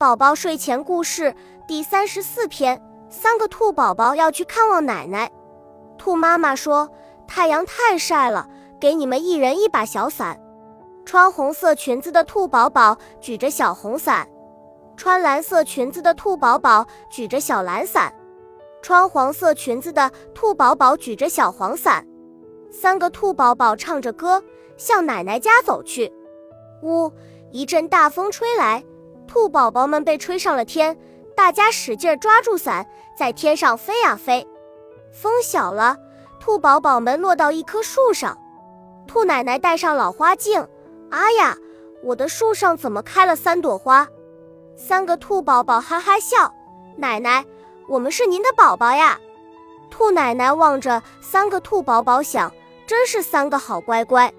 宝宝睡前故事第三十四篇：三个兔宝宝要去看望奶奶。兔妈妈说：“太阳太晒了，给你们一人一把小伞。”穿红色裙子的兔宝宝举着小红伞，穿蓝色裙子的兔宝宝举着小蓝伞，穿黄色裙子的兔宝宝举着小黄伞。三个兔宝宝唱着歌向奶奶家走去。呜，一阵大风吹来。兔宝宝们被吹上了天，大家使劲抓住伞，在天上飞呀飞。风小了，兔宝宝们落到一棵树上。兔奶奶戴上老花镜，啊呀，我的树上怎么开了三朵花？三个兔宝宝哈哈笑。奶奶，我们是您的宝宝呀。兔奶奶望着三个兔宝宝，想，真是三个好乖乖。